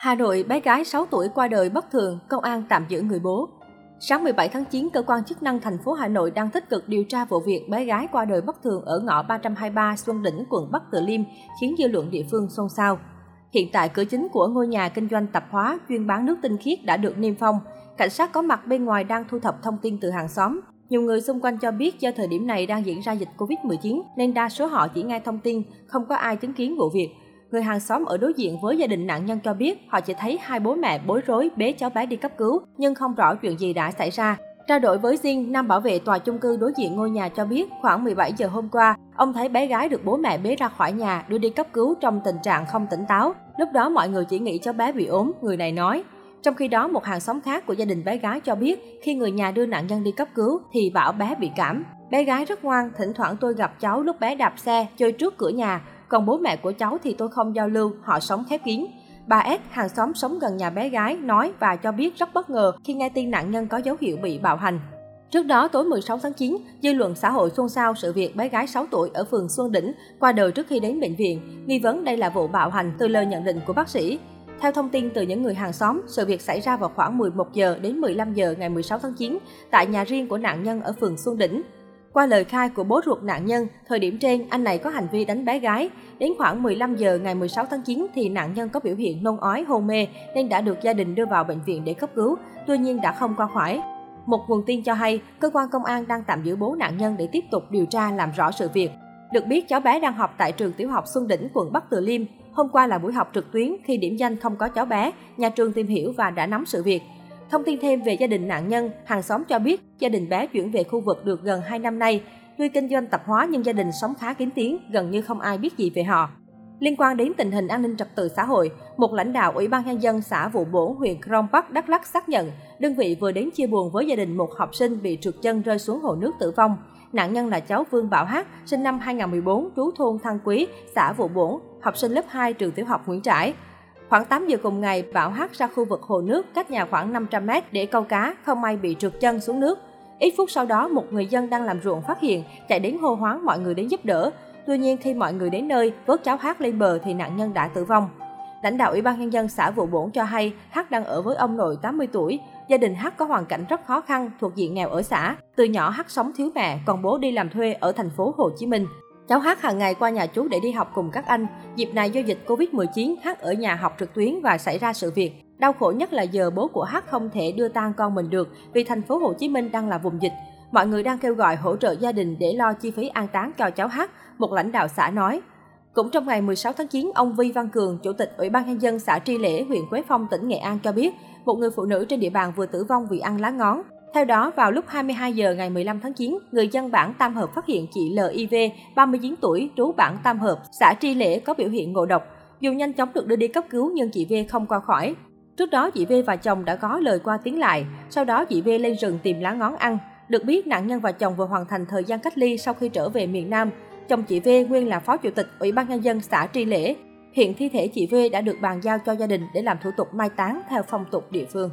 Hà Nội, bé gái 6 tuổi qua đời bất thường, công an tạm giữ người bố. Sáng 17 tháng 9, cơ quan chức năng thành phố Hà Nội đang tích cực điều tra vụ việc bé gái qua đời bất thường ở ngõ 323 Xuân Đỉnh, quận Bắc Từ Liêm, khiến dư luận địa phương xôn xao. Hiện tại, cửa chính của ngôi nhà kinh doanh tạp hóa chuyên bán nước tinh khiết đã được niêm phong. Cảnh sát có mặt bên ngoài đang thu thập thông tin từ hàng xóm. Nhiều người xung quanh cho biết do thời điểm này đang diễn ra dịch Covid-19 nên đa số họ chỉ nghe thông tin, không có ai chứng kiến vụ việc. Người hàng xóm ở đối diện với gia đình nạn nhân cho biết họ chỉ thấy hai bố mẹ bối rối bế cháu bé đi cấp cứu, nhưng không rõ chuyện gì đã xảy ra. Trao đổi với Jin, nam bảo vệ tòa chung cư đối diện ngôi nhà cho biết khoảng 17 giờ hôm qua, ông thấy bé gái được bố mẹ bế ra khỏi nhà đưa đi cấp cứu trong tình trạng không tỉnh táo. Lúc đó mọi người chỉ nghĩ cháu bé bị ốm, người này nói. Trong khi đó, một hàng xóm khác của gia đình bé gái cho biết khi người nhà đưa nạn nhân đi cấp cứu thì bảo bé bị cảm. Bé gái rất ngoan, thỉnh thoảng tôi gặp cháu lúc bé đạp xe, chơi trước cửa nhà, còn bố mẹ của cháu thì tôi không giao lưu, họ sống khép kín. Bà S, hàng xóm sống gần nhà bé gái, nói và cho biết rất bất ngờ khi nghe tin nạn nhân có dấu hiệu bị bạo hành. Trước đó, tối 16 tháng 9, dư luận xã hội xôn xao sự việc bé gái 6 tuổi ở phường Xuân Đỉnh qua đời trước khi đến bệnh viện, nghi vấn đây là vụ bạo hành từ lời nhận định của bác sĩ. Theo thông tin từ những người hàng xóm, sự việc xảy ra vào khoảng 11 giờ đến 15 giờ ngày 16 tháng 9 tại nhà riêng của nạn nhân ở phường Xuân Đỉnh. Qua lời khai của bố ruột nạn nhân, thời điểm trên anh này có hành vi đánh bé gái. Đến khoảng 15 giờ ngày 16 tháng 9 thì nạn nhân có biểu hiện nôn ói hôn mê nên đã được gia đình đưa vào bệnh viện để cấp cứu, tuy nhiên đã không qua khỏi. Một nguồn tin cho hay, cơ quan công an đang tạm giữ bố nạn nhân để tiếp tục điều tra làm rõ sự việc. Được biết cháu bé đang học tại trường tiểu học Xuân Đỉnh, quận Bắc Từ Liêm. Hôm qua là buổi học trực tuyến khi điểm danh không có cháu bé, nhà trường tìm hiểu và đã nắm sự việc. Thông tin thêm về gia đình nạn nhân, hàng xóm cho biết gia đình bé chuyển về khu vực được gần 2 năm nay. Tuy kinh doanh tạp hóa nhưng gia đình sống khá kín tiếng, gần như không ai biết gì về họ. Liên quan đến tình hình an ninh trật tự xã hội, một lãnh đạo Ủy ban Nhân dân xã Vụ Bổ huyện Krông Bắc, Đắk Lắk xác nhận đơn vị vừa đến chia buồn với gia đình một học sinh bị trượt chân rơi xuống hồ nước tử vong. Nạn nhân là cháu Vương Bảo Hát, sinh năm 2014, trú thôn Thăng Quý, xã Vụ Bổn, học sinh lớp 2 trường tiểu học Nguyễn Trãi. Khoảng 8 giờ cùng ngày, Bảo hát ra khu vực hồ nước cách nhà khoảng 500 mét để câu cá, không may bị trượt chân xuống nước. Ít phút sau đó, một người dân đang làm ruộng phát hiện, chạy đến hô hoáng mọi người đến giúp đỡ. Tuy nhiên, khi mọi người đến nơi, vớt cháu hát lên bờ thì nạn nhân đã tử vong. Lãnh đạo Ủy ban Nhân dân xã Vụ Bổn cho hay, Hát đang ở với ông nội 80 tuổi. Gia đình Hát có hoàn cảnh rất khó khăn, thuộc diện nghèo ở xã. Từ nhỏ Hát sống thiếu mẹ, còn bố đi làm thuê ở thành phố Hồ Chí Minh. Cháu Hát hàng ngày qua nhà chú để đi học cùng các anh. Dịp này do dịch Covid-19, Hát ở nhà học trực tuyến và xảy ra sự việc. Đau khổ nhất là giờ bố của Hát không thể đưa tang con mình được vì thành phố Hồ Chí Minh đang là vùng dịch. Mọi người đang kêu gọi hỗ trợ gia đình để lo chi phí an táng cho cháu Hát, một lãnh đạo xã nói. Cũng trong ngày 16 tháng 9, ông Vi Văn Cường, Chủ tịch Ủy ban Nhân dân xã Tri Lễ, huyện Quế Phong, tỉnh Nghệ An cho biết, một người phụ nữ trên địa bàn vừa tử vong vì ăn lá ngón. Theo đó, vào lúc 22 giờ ngày 15 tháng 9, người dân bản Tam Hợp phát hiện chị LIV, 39 tuổi, trú bản Tam Hợp, xã Tri Lễ có biểu hiện ngộ độc. Dù nhanh chóng được đưa đi cấp cứu nhưng chị V không qua khỏi. Trước đó, chị V và chồng đã có lời qua tiếng lại. Sau đó, chị V lên rừng tìm lá ngón ăn. Được biết, nạn nhân và chồng vừa hoàn thành thời gian cách ly sau khi trở về miền Nam. Chồng chị V nguyên là phó chủ tịch Ủy ban Nhân dân xã Tri Lễ. Hiện thi thể chị V đã được bàn giao cho gia đình để làm thủ tục mai táng theo phong tục địa phương.